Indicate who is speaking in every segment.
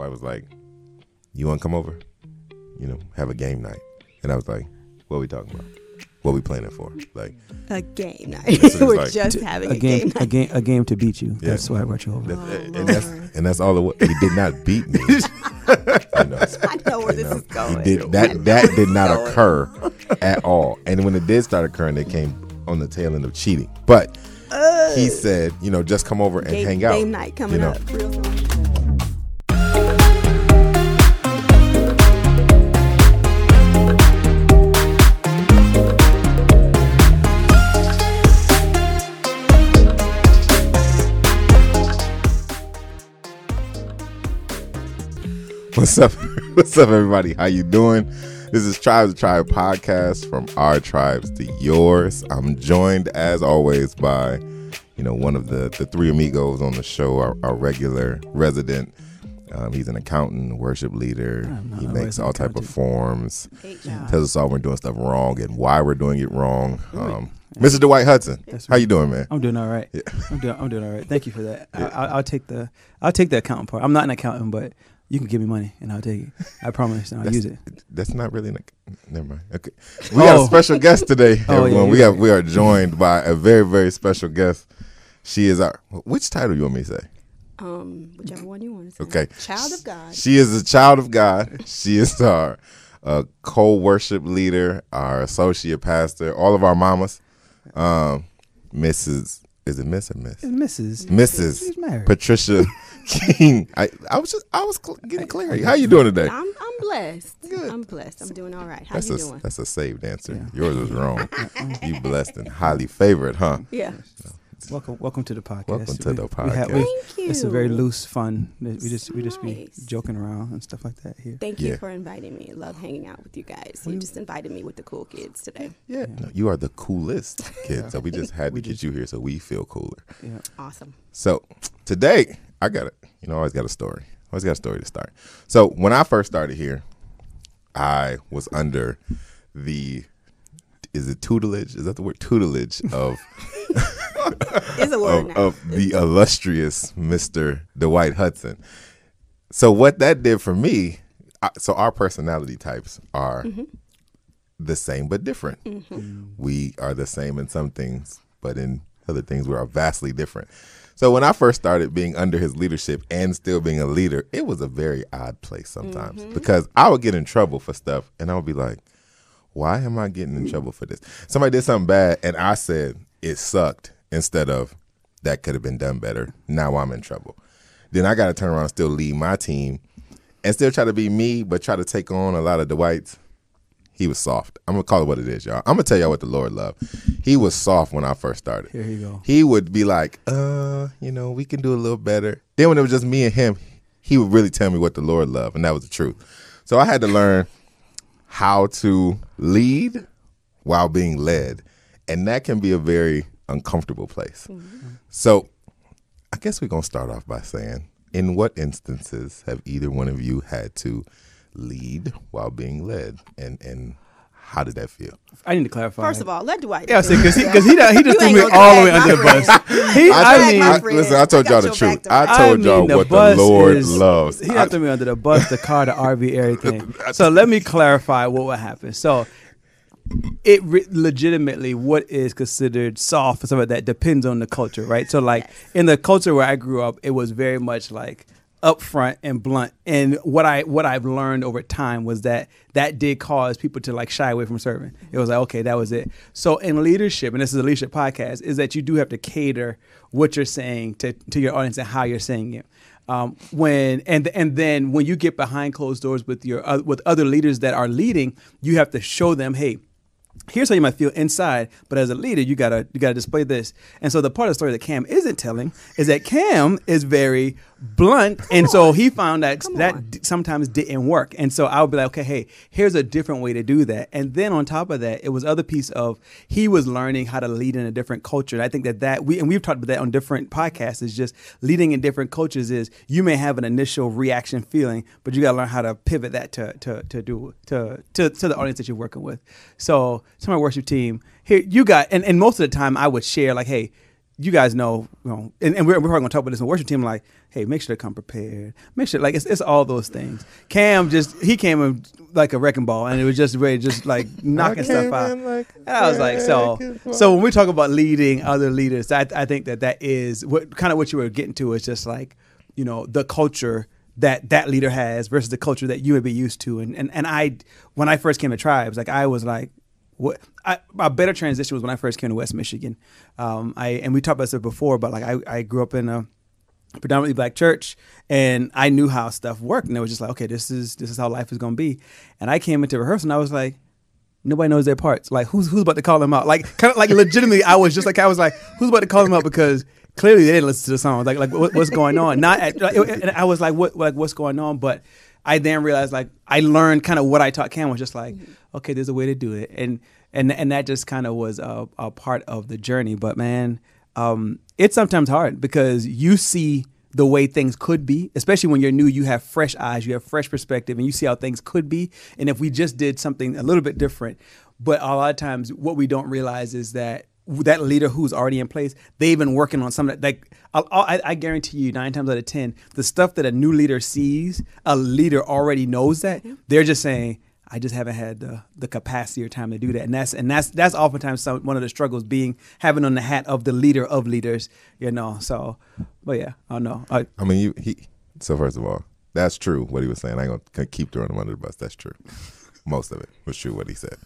Speaker 1: Dwight was like, "You want to come over? You know, have a game night." And I was like, "What are we talking about? What are we planning for?" Like,
Speaker 2: A game night.
Speaker 1: That's what it's
Speaker 2: We're
Speaker 1: like.
Speaker 2: just having
Speaker 3: a game,
Speaker 2: night.
Speaker 3: a game, a game to beat you.
Speaker 1: Yeah.
Speaker 3: That's why I brought you over.
Speaker 1: that-
Speaker 2: Oh,
Speaker 1: and that's and that's all it was. He did not beat me. you know,
Speaker 2: I know where
Speaker 1: you
Speaker 2: this
Speaker 1: know.
Speaker 2: is going.
Speaker 1: Did that. That did not
Speaker 2: going.
Speaker 1: occur at all. And when it did start occurring, it came on the tail end of cheating. But he said, you know, just come over and
Speaker 2: Game,
Speaker 1: hang out.
Speaker 2: game night coming
Speaker 1: you know.
Speaker 2: up real
Speaker 1: What's up? What's up, everybody? How you doing? This is Tribes 2 Tribe podcast from our tribes to yours. I'm joined, as always, by you know one of the the three amigos on the show, our, our regular resident. Um, he's an accountant, worship leader. He makes all type of forms. Tells us all we're doing stuff wrong and why we're doing it wrong. Um, Mr. Dwight Hudson,
Speaker 3: That's
Speaker 1: how you doing, man?
Speaker 3: I'm doing all right.
Speaker 1: Yeah.
Speaker 3: I'm doing. I'm doing all right. Thank you for that. I, I, I'll take the. I'll take the accountant part. I'm not an accountant, but you can give me money and I'll take it. I promise, and I'll
Speaker 1: That's-
Speaker 3: use it.
Speaker 1: That's not really. An, never mind. Okay, we got a
Speaker 3: Oh.
Speaker 1: special guest today,
Speaker 3: Oh, yeah,
Speaker 1: everyone. we
Speaker 3: yeah.
Speaker 1: have we are joined by a very very special guest. She is our. Which title you want me to say?
Speaker 2: Um, whichever one you want to say.
Speaker 1: Okay.
Speaker 2: Child of God.
Speaker 1: She is a child of God. She is our uh, co-worship leader, our associate pastor, all of our mamas. Um, Mrs. Is it Miss or Miss?
Speaker 3: It's Mrs.
Speaker 1: Mrs.
Speaker 3: She's married.
Speaker 1: Patricia King. I, I was just I was cl- getting clarity. How you doing today?
Speaker 2: I'm I'm blessed. Good. I'm blessed. I'm doing all right. How
Speaker 1: That's
Speaker 2: you
Speaker 1: a
Speaker 2: doing?
Speaker 1: that's a saved answer. Yours was wrong. you blessed and highly favored, huh?
Speaker 2: Yeah.
Speaker 3: welcome, welcome to the podcast.
Speaker 1: Welcome to the
Speaker 3: We have-
Speaker 1: podcast.
Speaker 3: we-
Speaker 2: Thank you.
Speaker 3: It's a very loose, fun. We just we just be
Speaker 2: Nice.
Speaker 3: joking around and stuff like that here.
Speaker 2: Thank
Speaker 1: Yeah.
Speaker 2: you for inviting me. Love hanging out with you guys. You just invited me with the cool kids today.
Speaker 1: Yeah. No, you are the coolest kid. So we just had to
Speaker 3: We
Speaker 1: get
Speaker 3: just-
Speaker 1: you here so we feel cooler.
Speaker 3: Yeah.
Speaker 2: Awesome.
Speaker 1: So today I got it. You know, I always got a story. Always got a story to start. So when I first started here, I was under the is it tutelage? Is that the word tutelage of
Speaker 2: It's a word
Speaker 1: of, of the illustrious Mr. Dwight Hudson. So what that did for me, I, so our personality types are mm-hmm. the same but different. Mm-hmm. We are the same in some things, but in other things we are vastly different. So when I first started being under his leadership and still being a leader, it was a very odd place sometimes mm-hmm. because I would get in trouble for stuff and I would be like, why am I getting in trouble for this? Somebody did something bad and I said it sucked instead of that could have been done better. Now I'm in trouble. Then I got to turn around and still lead my team and still try to be me, but try to take on a lot of Dwight's. He was soft. I'm gonna call it what it is, y'all. I'm gonna tell y'all what the Lord loved. He was soft when I first started.
Speaker 3: Here you go.
Speaker 1: He would be like, uh, you know, we can do a little better. Then when it was just me and him, he would really tell me what the Lord loved, and that was the truth. So I had to learn how to lead while being led. And that can be a very uncomfortable place. So I guess we're going to start off by saying, in what instances have either one of you had to lead while being led? And, and how did that feel?
Speaker 3: I need to clarify.
Speaker 2: First of all, let Dwight.
Speaker 3: yeah,
Speaker 2: do
Speaker 3: because he because he, done- he just
Speaker 2: You
Speaker 3: threw me all the way under the bus. He, I,
Speaker 2: drag
Speaker 3: mean,
Speaker 1: I, listen, I told y'all the truth. I told
Speaker 3: I mean,
Speaker 1: y'all
Speaker 3: the
Speaker 1: what the
Speaker 3: bus
Speaker 1: Lord
Speaker 3: is-
Speaker 1: loves.
Speaker 3: He
Speaker 1: I-
Speaker 3: had to throw me under the bus, the car, the RV, everything. So let me clarify what would happen. So it re- legitimately what is considered soft and stuff like that depends on the culture, right? So like in the culture where I grew up, it was very much like upfront and blunt. And what I what I've learned over time was that that did cause people to like shy away from serving. It was like okay, that was it. So in leadership, and this is a leadership podcast, is that you do have to cater what you're saying to to your audience and how you're saying it. Um, when and and then when you get behind closed doors with your uh, with other leaders that are leading, you have to show them, hey, here's how you might feel inside, but as a leader, you gotta you gotta display this. And so the part of the story that Kam isn't telling is that Kam is very blunt, and so he found that
Speaker 2: Come
Speaker 3: that d- sometimes didn't work. And so I would be like, okay, hey, here's a different way to do that. And then on top of that, it was other piece of he was learning how to lead in a different culture. And I think that that we and we've talked about that on different podcasts. Is just leading in different cultures is you may have an initial reaction feeling, but you got to learn how to pivot that to to to do to to to the audience that you're working with. So to my worship team here, you got and and most of the time I would share like, hey you guys know, you know and, and we're, we're probably gonna talk about this in the worship team. Like, hey, make sure to come prepared. Make sure, like, it's, it's all those things. Kam just he came in like a wrecking ball, and it was just ready, just like knocking stuff out.
Speaker 1: Like
Speaker 3: And I was like, so, so when we talk about leading other leaders, I, I think that that is what kind of what you were getting to is just like, you know, the culture that that leader has versus the culture that you would be used to. And and and I, when I first came to tribes, like I was like, what I, a better transition was when I first came to West Michigan. Um, I and we talked about this before, but like I, I grew up in a predominantly black church and I knew how stuff worked and it was just like okay this is this is how life is going to be. And I came into rehearsal and I was like nobody knows their parts. Like who's who's about to call them out? Like kind of like legitimately I was just like I was like who's about to call them out? Because clearly they didn't listen to the song. Like like what, what's going on? Not at, like, and I was like what like what's going on? But I then realized like I learned kind of what I taught Kam was just like okay there's a way to do it. And and and that just kind of was a, a part of the journey. But man um, it's sometimes hard because you see the way things could be, especially when you're new, you have fresh eyes, you have fresh perspective, and you see how things could be. And if we just did something a little bit different, but a lot of times what we don't realize is that that leader who's already in place, they've been working on something. Like I, I, I guarantee you, nine times out of ten, the stuff that a new leader sees, a leader already knows that. They're just saying, I just haven't had the, the capacity or time to do that, and that's and that's that's oftentimes some, one of the struggles being having on the hat of the leader of leaders, you know. So, but yeah, I don't know. I,
Speaker 1: I mean, you he. So first of all, that's true what he was saying. I ain't gonna keep throwing him under the bus. That's true. Most of it was true what he said.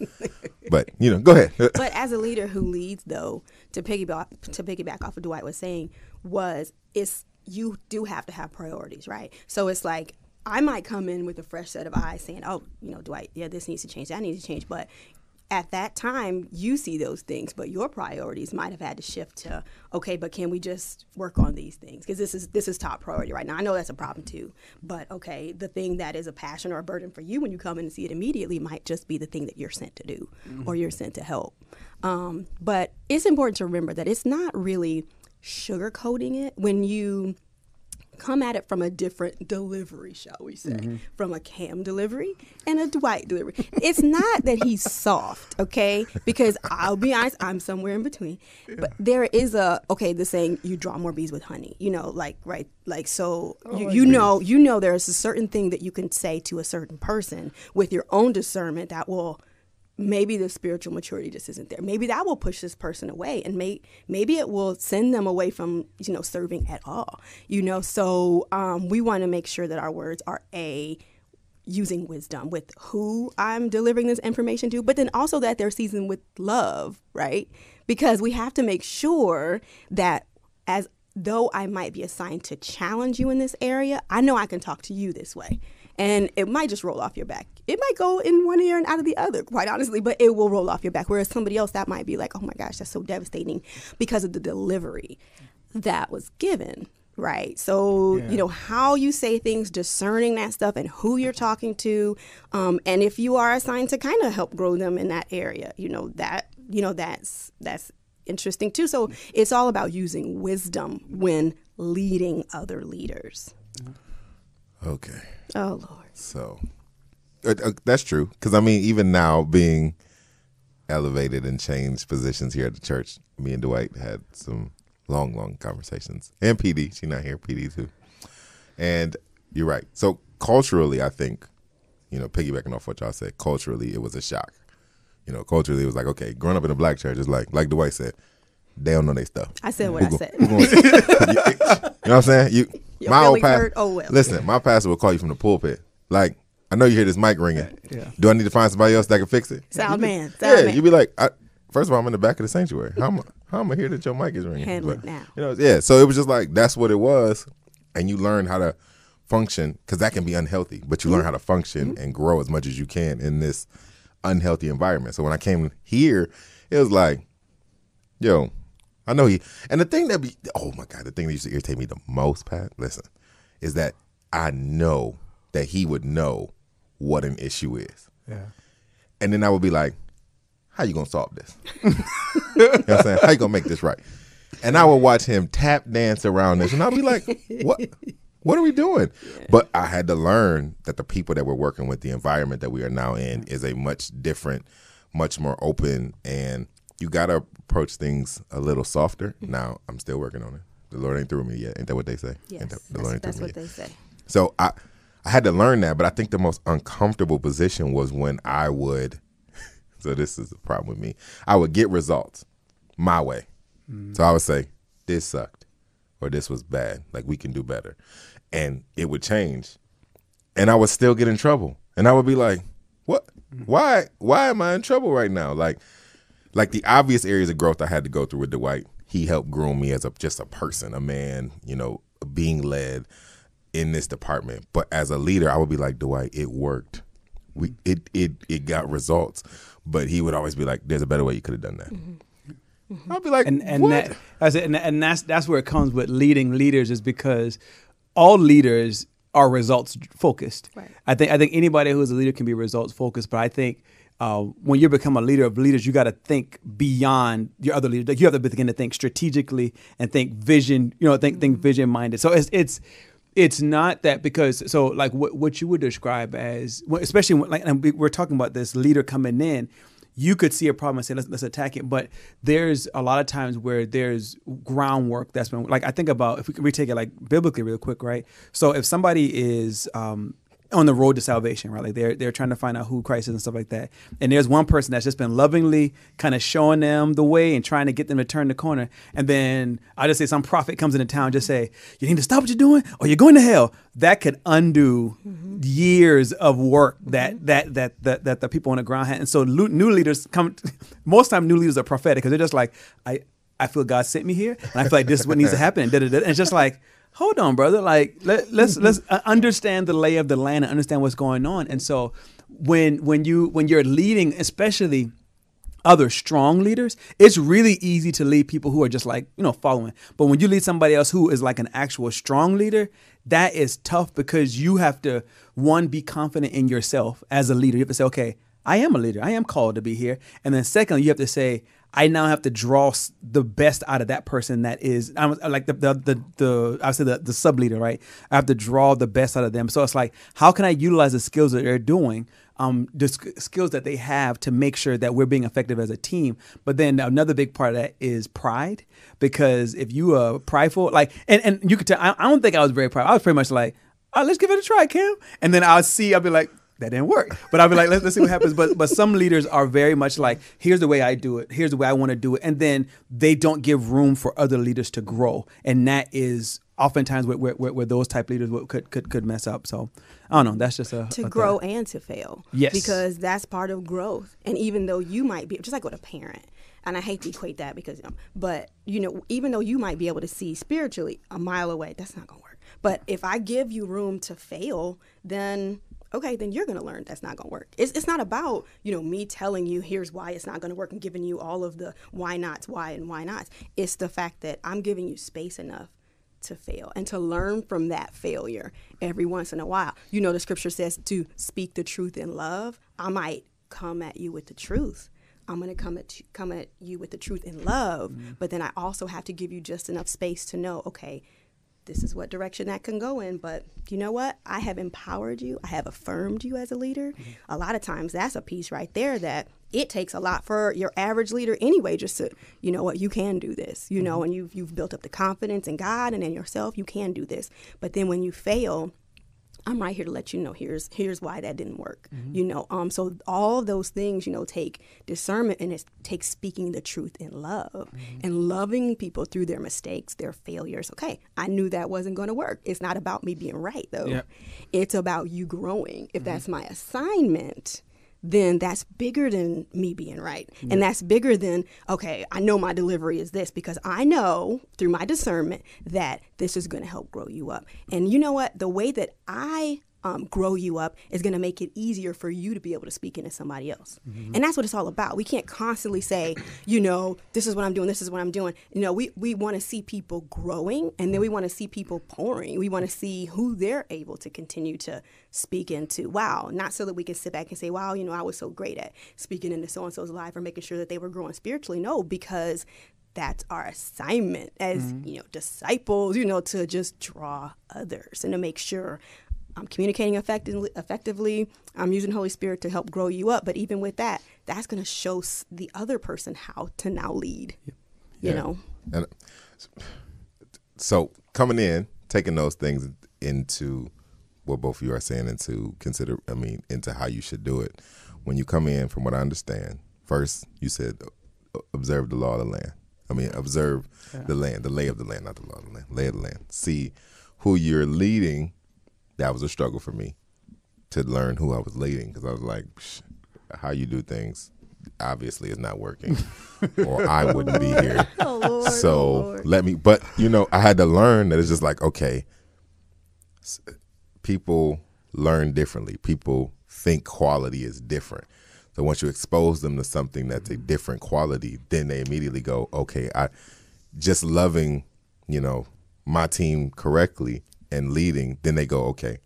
Speaker 1: But you know, go ahead.
Speaker 2: But as a leader who leads, though, to piggyback to piggyback off of Dwight was saying, was it's you do have to have priorities, right? So it's like I might come in with a fresh set of eyes, saying, "Oh, you know, Dwight, yeah, this needs to change, that needs to change," but at that time you see those things but your priorities might have had to shift to okay but can we just work on these things? Because this is this is top priority right now. I know that's a problem too but okay the thing that is a passion or a burden for you when you come in and see it immediately might just be the thing that you're sent to do or you're sent to help. Um, but it's important to remember that it's not really sugarcoating it. When you come at it from a different delivery, shall we say, mm-hmm. from a Kam delivery and a Dwight delivery. It's not that he's soft, okay? Because I'll be honest, I'm somewhere in between. But there is a okay, the saying you draw more bees with honey. You know, like right, like so you, you know you know there's a certain thing that you can say to a certain person with your own discernment that will maybe the spiritual maturity just isn't there. Maybe that will push this person away and may, maybe it will send them away from, you know, serving at all. You know, so um, we want to make sure that our words are a using wisdom with who I'm delivering this information to, but then also that they're seasoned with love, right? Because we have to make sure that as though I might be assigned to challenge you in this area, I know I can talk to you this way. And it might just roll off your back. It might go in one ear and out of the other, quite honestly, but it will roll off your back. Whereas somebody else, that might be like, oh my gosh, that's so devastating because of the delivery that was given. Right. So, you know, how you say things, discerning that stuff and who you're talking to. Um, and if you are assigned to kind of help grow them in that area, you know, that, you know, that's, that's interesting too. So it's all about using wisdom when leading other leaders.
Speaker 1: Okay.
Speaker 2: Oh, Lord.
Speaker 1: So uh, uh, that's true. Because I mean, even now being elevated and changed positions here at the church, me and Dwight had some long, long conversations. And PD, she not here. PD too. And you're right. So culturally, I think, you know, piggybacking off what y'all said, culturally it was a shock. You know, culturally it was like, okay, growing up in a black church is like, like Dwight said, they don't know their stuff.
Speaker 2: I said what
Speaker 1: Who
Speaker 2: I said.
Speaker 1: you, you know what I'm saying? You,
Speaker 2: Your
Speaker 1: my old pastor.
Speaker 2: hurt? Oh, well.
Speaker 1: Listen, my pastor will call you from the pulpit. Like, I know you hear this mic ringing.
Speaker 3: Yeah.
Speaker 1: Do I need to find somebody else that can fix it?
Speaker 2: Sound
Speaker 1: You
Speaker 2: man, sound
Speaker 1: yeah,
Speaker 2: man.
Speaker 1: you be like, I, first of all, I'm in the back of the sanctuary. How am I, how am I here that your mic is ringing?
Speaker 2: Handle it
Speaker 1: But,
Speaker 2: now.
Speaker 1: You know, yeah. So it was just like that's what it was, and you learn how to function because that can be unhealthy, but you
Speaker 2: Mm-hmm.
Speaker 1: learn how to function and grow as much as you can in this unhealthy environment. So when I came here, it was like, yo, I know he. And the thing that be, oh my god, the thing that used to irritate me the most, Pat, listen, is that I know that he would know what an issue is,
Speaker 3: yeah.
Speaker 1: and then I would be like, how you gonna solve this? you know what I'm saying? How you gonna make this right? And I would watch him tap dance around this, and I'd be like, what? What are we doing? But I had to learn that the people that we're working with, the environment that we are now in, is a much different, much more open, and you gotta approach things a little softer. Now I'm still working on it. The Lord ain't through me yet. Ain't that what they say?
Speaker 2: Yes,
Speaker 1: Ain't that- the
Speaker 2: that's,
Speaker 1: Lord ain't
Speaker 2: that's
Speaker 1: through
Speaker 2: what
Speaker 1: me
Speaker 2: they say.
Speaker 1: So I I had to learn that, but I think the most uncomfortable position was when I would so this is the problem with me. I would get results my way. So I would say, This sucked or this was bad. Like we can do better. And it would change. And I would still get in trouble. And I would be like, What why why am I in trouble right now? Like like the obvious areas of growth I had to go through with Dwight, he helped groom me as a just a person, a man, you know, being led in this department. But as a leader, I would be like, Dwight, it worked. We it it it got results. But he would always be like, There's a better way you could have done that. Mm-hmm. I'd be like,
Speaker 3: and and
Speaker 1: what?
Speaker 3: that I said, and, and that's that's where it comes with leading leaders is because all leaders are results focused.
Speaker 2: Right.
Speaker 3: I think I think anybody who is a leader can be results focused, but I think. Uh, when you become a leader of leaders, you got to think beyond your other leaders. Like, You have to begin to think strategically and think vision. You know, think think vision minded. So it's it's it's not that because so like what what you would describe as especially when, like and we- we're talking about this leader coming in you could see a problem and say let's let's attack it but there's a lot of times where there's groundwork that's been like I think about if we, we take it like biblically real quick right so if somebody is um on the road to salvation, right? Like they're they're trying to find out who Christ is and stuff like that. And there's one person that's just been lovingly kind of showing them the way and trying to get them to turn the corner. And then I just say some prophet comes into town, just say, "You need to stop what you're doing, or you're going to hell." That could undo mm-hmm. years of work mm-hmm. that that that that, that the people on the ground had. And so new leaders come. Most time, new leaders are prophetic because they're just like, "I I feel God sent me here, and I feel like this is what needs to happen." And, da, da, da. and it's just like hold on, brother. Like let, let's let's uh, understand the lay of the land and understand what's going on. And so when when you when you're leading, especially other strong leaders, it's really easy to lead people who are just like, you know, following. But when you lead somebody else who is like an actual strong leader, that is tough because you have to one be confident in yourself as a leader. You have to say, okay, I am a leader. I am called to be here. And then secondly, you have to say, I now have to draw the best out of that person that is I'm like the the the, the I say the, the sub leader, right? I have to draw the best out of them. So it's like, how can I utilize the skills that they're doing, um, the sk- skills that they have to make sure that we're being effective as a team? But then another big part of that is pride, because if you are prideful, like, and and you could tell, I, I don't think I was very proud. I was pretty much like, right, let's give it a try, Kam. And then I'll see, I'll be like, that didn't work. But I'll be like, let's, let's see what happens. But but some leaders are very much like, here's the way I do it. Here's the way I want to do it. And then they don't give room for other leaders to grow. And that is oftentimes where, where, where, where those type leaders could, could could mess up. So I don't know. That's just a
Speaker 2: to
Speaker 3: a
Speaker 2: grow
Speaker 3: thought.
Speaker 2: and to fail.
Speaker 3: Yes.
Speaker 2: Because that's part of growth. And even though you might be just like with a parent, and I hate to equate that because um, but you know, even though you might be able to see spiritually a mile away, that's not gonna work. But if I give you room to fail, then okay, then you're going to learn that's not going to work. It's, it's not about, you know, me telling you here's why it's not going to work and giving you all of the why nots, why and why nots. It's the fact that I'm giving you space enough to fail and to learn from that failure every once in a while. You know, the scripture says to speak the truth in love. I might come at you with the truth. I'm going to come at you, come at you with the truth in love, mm-hmm. but then I also have to give you just enough space to know, okay, this is what direction that can go in. But you know what? I have empowered you. I have affirmed you as a leader. Mm-hmm. A lot of times that's a piece right there that it takes a lot for your average leader anyway, just to, you know what, you can do this, you know, mm-hmm. and you've, you've built up the confidence in God and in yourself, you can do this. But then when you fail, I'm right here to let you know here's here's why that didn't work. Mm-hmm. You know, um, so all those things, you know, take discernment and it takes speaking the truth in love mm-hmm. and loving people through their mistakes, their failures. Okay, I knew that wasn't going to work. It's not about me being right though.
Speaker 3: Yep.
Speaker 2: It's about you growing. If mm-hmm. that's my assignment, then that's bigger than me being right. And that's bigger than, okay, I know my delivery is this because I know through my discernment that this is going to help grow you up. And you know what? The way that I um, grow you up is going to make it easier for you to be able to speak into somebody else. And that's what it's all about. We can't constantly say, you know, this is what I'm doing, this is what I'm doing. You know, we, we want to see people growing and then we want to see people pouring. We want to see who they're able to continue to speak into. Wow. Not so that we can sit back and say, wow, you know, I was so great at speaking into so and so's life or making sure that they were growing spiritually. No, because that's our assignment as you know disciples you know to just draw others and to make sure I'm communicating effectively. Effectively, I'm using Holy Spirit to help grow you up. But even with that, that's going to show the other person how to now lead. You yeah. know. And
Speaker 1: so coming in, taking those things into what both of you are saying into consider. I mean, into how you should do it. When you come in, from what I understand, first you said uh, observe the law of the land. I mean, observe yeah. the land, the lay of the land, not the law of the land, lay of the land. See who you're leading. That was a struggle for me to learn who I was leading because I was like, how you do things obviously is not working, or I wouldn't be here. Oh, Lord, so oh, Lord. let me. But you know, I had to learn that it's just like okay, people learn differently. People think quality is different. So once you expose them to something that's a different quality, then they immediately go, okay, I just loving, you know, my team correctly and leading, then they go, okay,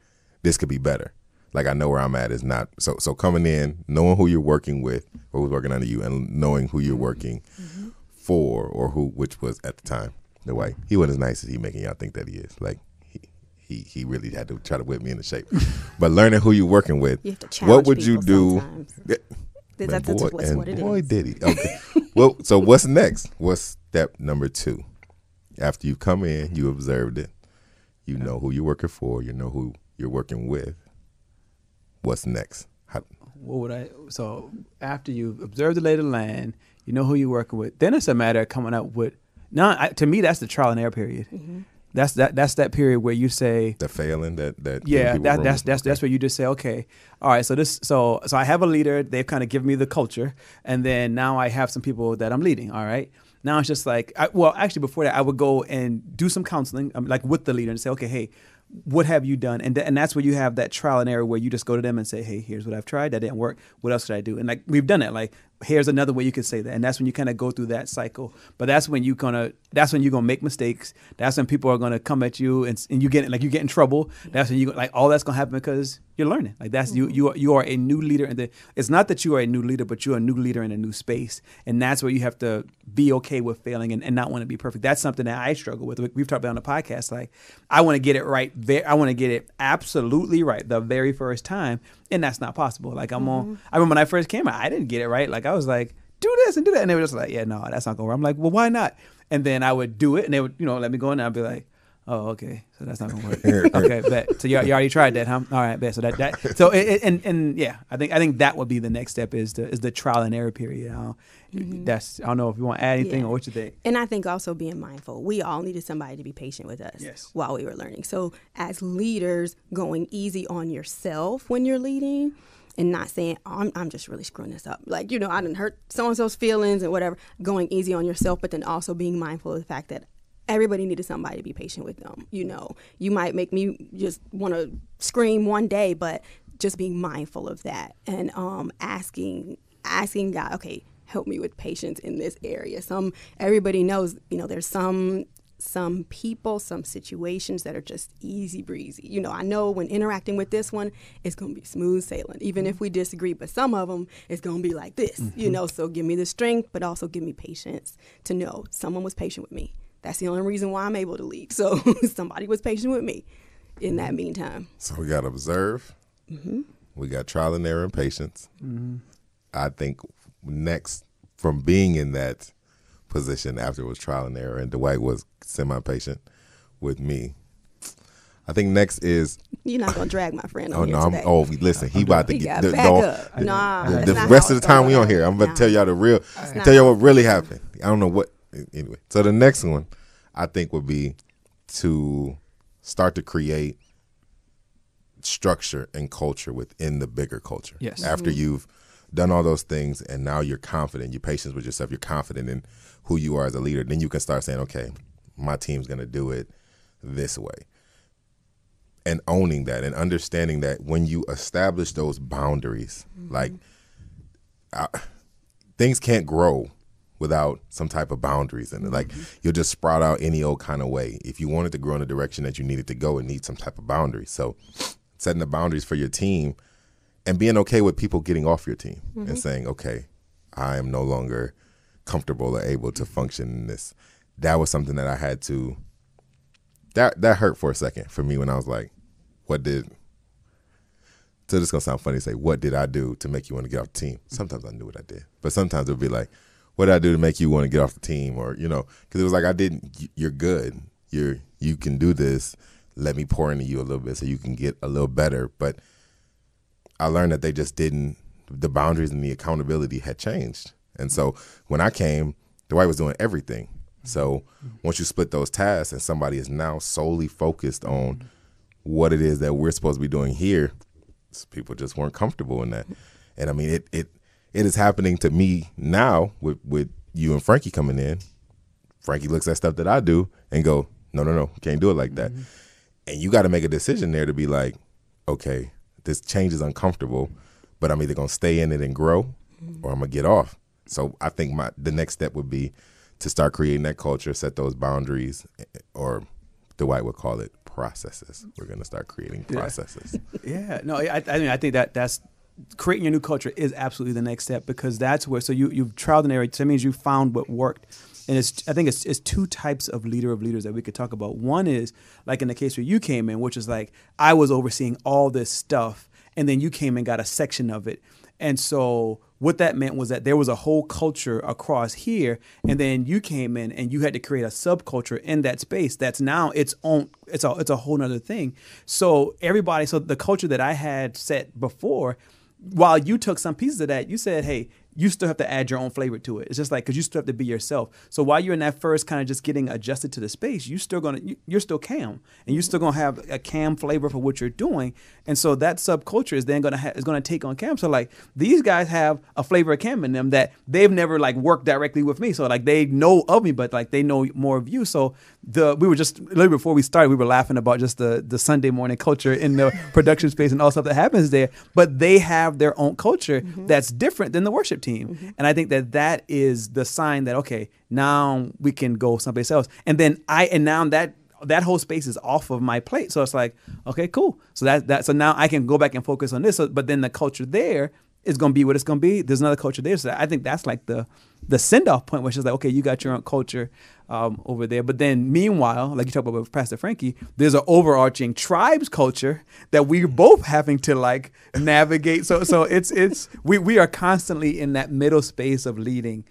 Speaker 1: this could be better. Like I know where I'm at is not so so coming in, knowing who you're working with or who's working under you and knowing who you're working mm-hmm. for or who which was at the time the way he wasn't as nice as he making y'all think that he is. Like he he he really had to try to whip me into shape. but learning who you're working with,
Speaker 2: you
Speaker 1: what would you do?
Speaker 2: That's, boy, that's what it
Speaker 1: boy, is. did he. Okay. well, so what's next? What's step number two? After you come in, you observed it. You know who you're working for. You know who you're working with. What's next? How,
Speaker 3: what would I? So after you observe the lay of the land, you know who you're working with. Then it's a matter of coming up with. Now, to me, that's the trial and error period. Mm-hmm. That's that. That's that period where you say
Speaker 1: the failing that that
Speaker 3: yeah. That, that's that's okay. that's where you just say okay, all right. So this so so I have a leader. They've kind of given me the culture, and then now I have some people that I'm leading. All right. Now it's just like I, well, actually before that I would go and do some counseling, um, like with the leader, and say okay, hey, what have you done? And th- and that's where you have that trial and error where you just go to them and say, hey, here's what I've tried. That didn't work. What else should I do? And like we've done it. Like here's another way you could say that and that's when you kind of go through that cycle. But that's when you gonna that's when you're gonna make mistakes. That's when people are gonna come at you and, and you get like you get in trouble. That's when you like all that's gonna happen because you're learning. Like that's mm-hmm. you you are, you are a new leader and it's not that you are a new leader but you're a new leader in a new space. And that's where you have to be okay with failing and, and not want to be perfect. That's something that i struggle with. We've talked about on the podcast. Like i want to get it right i want to get it absolutely right the very first time and that's not possible. Like I'm mm-hmm. on. I remember when I first came out, I didn't get it right. Like I was like, do this and do that, and they were just like, yeah, no, that's not to work. I'm like, well, why not? And then I would do it, and they would, you know, let me go in, and I'd be like, oh, okay, so that's not gonna work. okay, bet. So you, you already tried that, huh? All right, bet. So that that so it, it, and and yeah, I think I think that would be the next step is the is the trial and error period. mm-hmm. That's I don't know if you want to add anything yeah. or what you think.
Speaker 2: And I think also being mindful. We all needed somebody to be patient with us
Speaker 3: yes.
Speaker 2: while we were learning. So as leaders, going easy on yourself when you're leading and not saying, oh, I'm, I'm just really screwing this up. Like, you know, I didn't hurt so and so's feelings and whatever, going easy on yourself, but then also being mindful of the fact that everybody needed somebody to be patient with them. You know, you might make me just want to scream one day, but just being mindful of that and um, asking, asking God, okay, help me with patience in this area. Some everybody knows, you know, there's some some people, some situations that are just easy breezy. You know, I know when interacting with this one, it's going to be smooth sailing, even if we disagree, but some of them, it's going to be like this, mm-hmm. you know. So give me the strength, but also give me patience to know someone was patient with me. That's the only reason why I'm able to lead. So somebody was patient with me in that meantime.
Speaker 1: So we got to observe. Mm-hmm. We got trial and error and patience. Mm-hmm. I think next, from being in that position after it was trial and error, and Dwight was semi patient with me. I think next is
Speaker 2: you're not gonna drag my friend.
Speaker 1: oh
Speaker 2: no! I'm,
Speaker 1: oh, listen, he about to
Speaker 2: he
Speaker 1: get
Speaker 2: the, back the, up. The, nah,
Speaker 1: the, the rest of the time we on here. I'm about to tell y'all the real, tell y'all what really happened. I don't know what. Anyway, so the next one I think would be to start to create structure and culture within the bigger culture.
Speaker 3: Yes.
Speaker 1: After mm-hmm. you've done all those things and now you're confident, you're patient with yourself, you're confident in who you are as a leader, then you can start saying, okay, my team's going to do it this way. And owning that and understanding that when you establish those boundaries, mm-hmm. like I, things can't grow without some type of boundaries in it. Like mm-hmm. you'll just sprout out any old kind of way. If you wanted to grow in the direction that you needed to go, it needs some type of boundaries. So setting the boundaries for your team and being okay with people getting off your team mm-hmm. and saying, okay, I am no longer comfortable or able to function in this. That was something that I had to that that hurt for a second for me when I was like, what did So this is gonna sound funny to say, what did I do to make you want to get off the team? Sometimes I knew what I did, but sometimes it would be like, what did I do to make you want to get off the team? Or you know, because it was like I didn't. You're good. You're you can do this. Let me pour into you a little bit so you can get a little better. But I learned that they just didn't. The boundaries and the accountability had changed, and so when I came, Dwight was doing everything. So once you split those tasks and somebody is now solely focused on what it is that we're supposed to be doing here, people just weren't comfortable in that. And I mean, it it it is happening to me now with with you and Frankie coming in. Frankie looks at stuff that I do and go, no, no, no, can't do it like that. Mm-hmm. And you got to make a decision there to be like, okay, this change is uncomfortable, but I'm either gonna stay in it and grow, mm-hmm. or I'm gonna get off. So I think my the next step would be to start creating that culture, set those boundaries, eh, eh, or Dwight would call it processes. We're gonna start creating processes.
Speaker 3: Yeah, no, I, I mean, I think that that's creating your new culture is absolutely the next step because that's where. So you you've trialed and errored. So that means you found what worked, and it's I think it's it's two types of leader of leaders that we could talk about. One is like in the case where you came in, which is like I was overseeing all this stuff, and then you came and got a section of it, and so what that meant was that there was a whole culture across here and then you came in and you had to create a subculture in that space that's now its own it's a it's a whole nother thing so everybody so the culture that i had set before while you took some pieces of that you said hey you still have to add your own flavor to it. It's just like because you still have to be yourself. So while you're in that first kind of just getting adjusted to the space, you still gonna you, you're still Kam, and you're still gonna have a Kam flavor for what you're doing. And so that subculture is then gonna ha- is gonna take on Kam. So like these guys have a flavor of Kam in them that they've never like worked directly with me. So like they know of me, but like they know more of you. So the we were just literally before we started, we were laughing about just the the Sunday morning culture in the production space and all stuff that happens there. But they have their own culture mm-hmm. that's different than the worship team, Mm-hmm. and I think that that is the sign that okay, now we can go someplace else. And then I and now that that whole space is off of my plate. So it's like, okay, cool. So that that so now I can go back and focus on this. So, but then the culture there is going to be what it's going to be. There's another culture there. So I think that's like the the send off point, which is like, okay, you got your own culture um, over there. But then meanwhile, like you talked about with Pastor Frankie, there's an overarching tribes culture that we're both having to like navigate. So so it's it's we we are constantly in that middle space of leading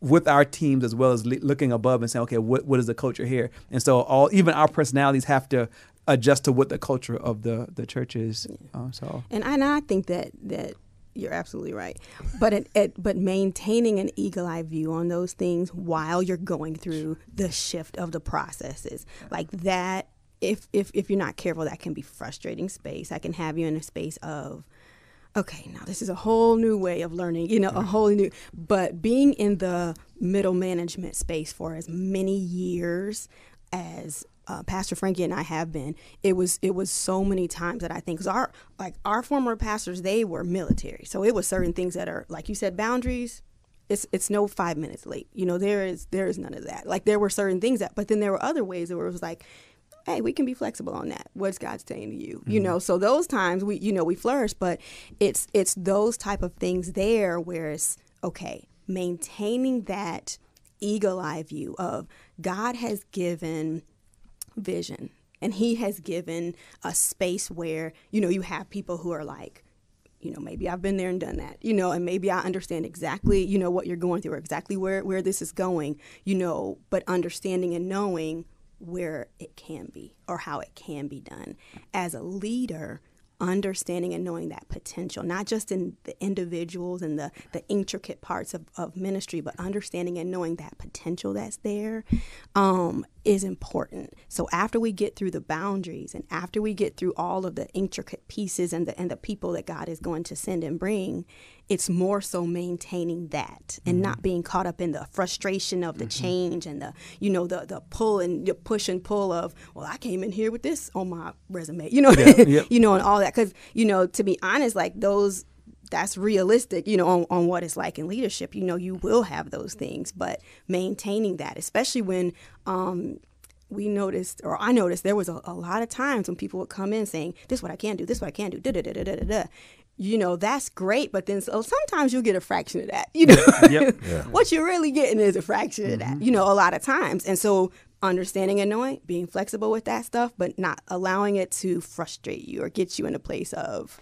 Speaker 3: with our teams as well as le- looking above and saying, okay, what what is the culture here? And so all even our personalities have to adjust to what the culture of the the church is. Uh, so
Speaker 2: And I, and I think that that you're absolutely right. But it, it, but maintaining an eagle eye view on those things while you're going through the shift of the processes like that. If if if you're not careful, that can be frustrating space. I can have you in a space of okay, now this is a whole new way of learning, you know, a whole new, but being in the middle management space for as many years as uh, Pastor Frankie and I have been, it was it was so many times that I think 'cause our like our former pastors they were military, so it was certain things that are like you said boundaries. It's it's no five minutes late, you know. There is there is none of that. Like there were certain things that, but then there were other ways where it was like, hey, we can be flexible on that. What's God saying to you? You know, so those times we, you know, we flourish, but it's it's those type of things there where it's okay, maintaining that eagle eye view of God has given vision and he has given a space where, you know, you have people who are like, you know, maybe I've been there and done that, you know, and maybe I understand exactly, you know, what you're going through or exactly where, where this is going, you know, but understanding and knowing where it can be or how it can be done. As a leader, understanding and knowing that potential, not just in the individuals and the, the intricate parts of, of ministry, but understanding and knowing that potential that's there um, is important. So after we get through the boundaries and after we get through all of the intricate pieces and the and the people that God is going to send and bring, it's more so maintaining that and
Speaker 3: Mm-hmm.
Speaker 2: not being caught up in the frustration of the change and the you know the the pull and the push and pull of well I came in here with this on my resume you know
Speaker 3: yep.
Speaker 2: you know and all that because you know to be honest like those that's realistic you know on, on what it's like in leadership you know you will have those things but maintaining that especially when um we noticed, or I noticed, there was a, a lot of times when people would come in saying, "This is what I can do. This is what I can do." Da da da da da da. da. You know, that's great, but then so sometimes you'll get a fraction of that. You know,
Speaker 3: Yep.
Speaker 2: what you're really getting is a fraction of that. You know, a lot of times, and so understanding and knowing, being flexible with that stuff, but not allowing it to frustrate you or get you in a place of,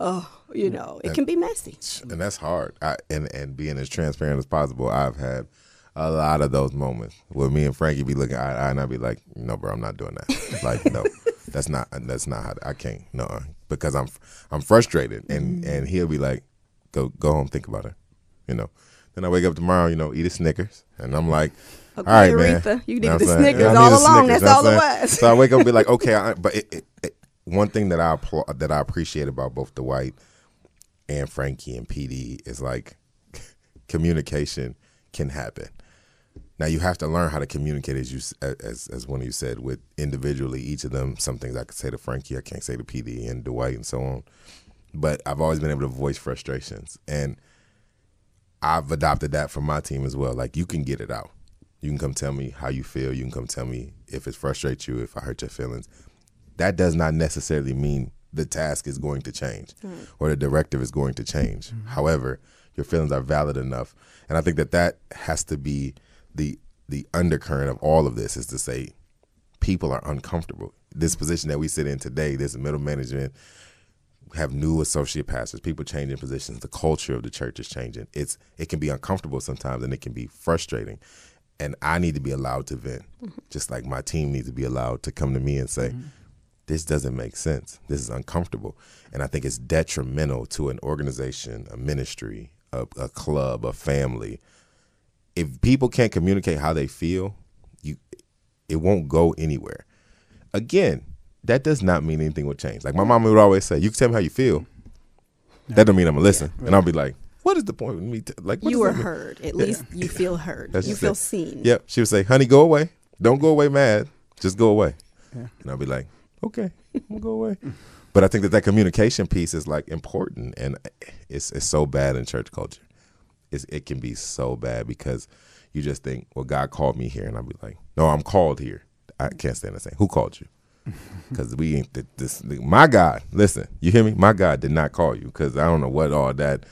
Speaker 2: oh, you know, it can be messy.
Speaker 1: and that's hard. I, and and being as transparent as possible, I've had a lot of those moments where me and Frankie be looking eye to eye, and I'd be like, "No, bro, I'm not doing that. like, no, that's not that's not how I can't. No, uh, because I'm I'm frustrated, and mm-hmm. and he'll be like, "Go go home, think about it," you know. Then I wake up tomorrow, you know, eat a Snickers, and I'm like.
Speaker 2: Okay,
Speaker 1: all right, man.
Speaker 2: You
Speaker 1: what
Speaker 2: the Snickers
Speaker 1: need
Speaker 2: all along.
Speaker 1: Snickers,
Speaker 2: That's all it was.
Speaker 1: So I wake up and be like, okay, I, but it, it, it, one thing that I that I appreciate about both Dwight and Frankie and PD is like communication can happen. Now you have to learn how to communicate, as you as as one of you said, with individually each of them. Some things I could say to Frankie, I can't say to PD and Dwight, and so on. But I've always been able to voice frustrations, and I've adopted that for my team as well. Like you can get it out. You can come tell me how you feel. You can come tell me if it frustrates you, if I hurt your feelings. That does not necessarily mean the task is going to change or the directive is going to change. Mm-hmm. However, your feelings are valid enough, and I think that that has to be the the undercurrent of all of this is to say people are uncomfortable. This position that we sit in today, this middle management, have new associate pastors, people changing positions. The culture of the church is changing. It's it can be uncomfortable sometimes, and it can be frustrating. And I need to be allowed to vent, mm-hmm. just like my team needs to be allowed to come to me and say, mm-hmm. "This doesn't make sense. This is uncomfortable." And I think it's detrimental to an organization, a ministry, a, a club, a family. If people can't communicate how they feel, you it won't go anywhere again, that does not mean anything will change. Like my mom would always say, "You can tell me how you feel." That don't mean I'm gonna listen, and I'll be like, "What is the point of me? T- like, what
Speaker 2: you were
Speaker 1: that
Speaker 2: heard. At least you feel heard.
Speaker 1: That's
Speaker 2: you
Speaker 1: just
Speaker 2: feel
Speaker 1: it.
Speaker 2: seen.
Speaker 1: Yep. She would say, "Honey, go away. Don't go away mad. Just go away." And I'll be like, "Okay, I'm gonna go away." But I think that that communication piece is like important, and it's it's so bad in church culture. It's, it can be so bad because you just think, "Well, God called me here," and I'll be like, "No, I'm called here." I can't stand the same. Who called you? Because we ain't th- this. My God, listen, you hear me? My God did not call you because I don't know what all that,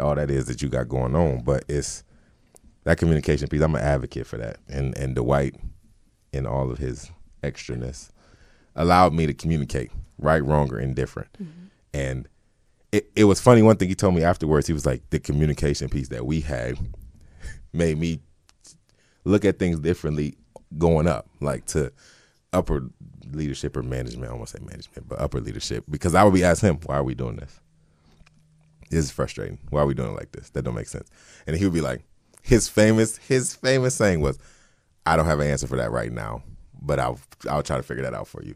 Speaker 1: all that is that you got going on. But it's that communication piece. I'm an advocate for that, and and Dwight, in all of his extraness, allowed me to communicate right, wrong, or indifferent. And it, it was funny. One thing he told me afterwards, he was like, the communication piece that we had made me look at things differently going up, like to upper leadership or management. I won't say management, but upper leadership, because I would be asking him, why are we doing this? This is frustrating. Why are we doing it like this? That don't make sense. And he would be like, his famous, his famous saying was, I don't have an answer for that right now, but I'll I'll try to figure that out for you.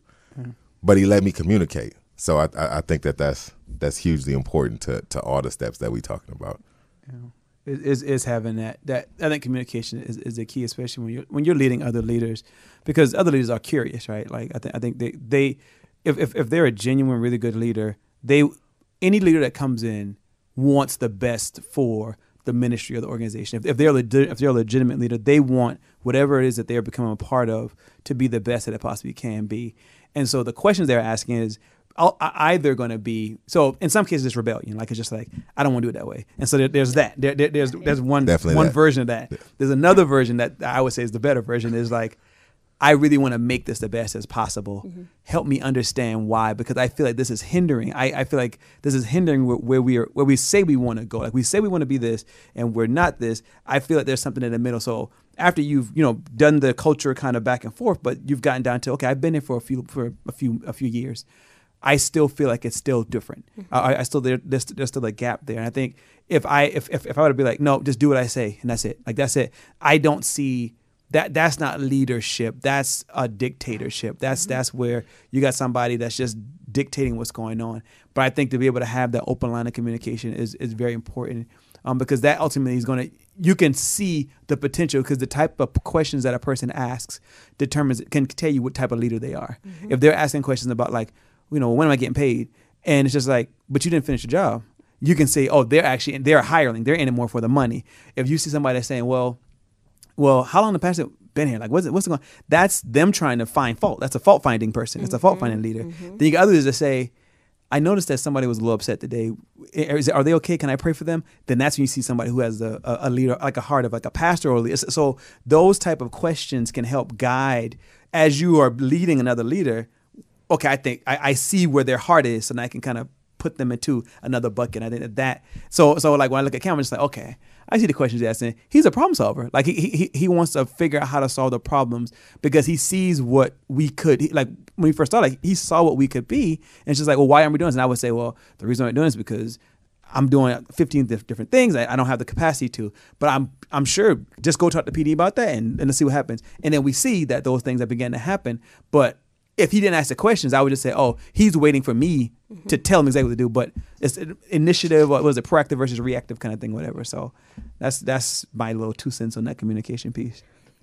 Speaker 1: But he let me communicate. So I, I think that that's that's hugely important to to all the steps that we talking about.
Speaker 3: is, is is having that that I think communication is, is the key, especially when you're when you're leading other leaders, because other leaders are curious, right? Like I think I think they they if, if if they're a genuine, really good leader, they any leader that comes in wants the best for the ministry or the organization. If, if they're legit, if they're a legitimate leader, they want whatever it is that they're becoming a part of to be the best that it possibly can be. And so the questions they're asking is I'll, I- either going to be so in some cases it's rebellion like it's just like I don't want to do it that way and so there, there's that there, there- there's there's one
Speaker 1: Definitely
Speaker 3: one
Speaker 1: that.
Speaker 3: version of that there's another version that I would say is the better version is like I really want to make this the best as possible. Mm-hmm. Help me understand why because I feel like this is hindering I, I feel like this is hindering where, where we are where we say we want to go. Like we say we want to be this and we're not this. I feel like there's something in the middle. So after you've you know done the culture kind of back and forth but you've gotten down to okay I've been here for a few for a few a few years I still feel like it's still different. Mm-hmm. I, I still there, there's, there's still a gap there, and I think if I if, if if I were to be like, no, just do what I say, and that's it, like that's it. I don't see that that's not leadership. That's a dictatorship. That's that's where you got somebody that's just dictating what's going on. But I think to be able to have that open line of communication is is very important. Um, because that ultimately is going to you can see the potential because the type of questions that a person asks determines can tell you what type of leader they are. If they're asking questions about like you know, when am I getting paid? And it's just like, but you didn't finish your job. You can say, oh, they're actually they're hiring. They're in it more for the money. If you see somebody that's saying, well, well, how long the pastor been here? Like, what's it, what's going? That's them trying to find fault. That's a fault finding person. It's a fault finding mm-hmm. leader. Mm-hmm. Then you got others that say, I noticed that somebody was a little upset today. Is, are they okay? Can I pray for them? Then that's when you see somebody who has a, a, a leader, like a heart of like a pastor or leader. So those type of questions can help guide as you are leading another leader. Okay, I think I, I see where their heart is, and I can kind of put them into another bucket. I think that that so so like when I look at Kam, I'm just like, okay, I see the questions he's asking. He's a problem solver. Like he he he wants to figure out how to solve the problems because he sees what we could. Like when he first started, he saw what we could be, and it's just like, well, why aren't we doing this? And I would say, well, the reason I'm doing this is because I'm doing 15 different things. I, I, don't have the capacity to, but I'm I'm sure just go talk to PD about that and, and let's see what happens. And then we see that those things are began to happen. But if he didn't ask the questions, I would just say, oh, he's waiting for me mm-hmm. to tell him exactly what to do. But it's initiative, what was it, proactive versus reactive kind of thing, whatever. So that's that's my little two cents on that communication piece.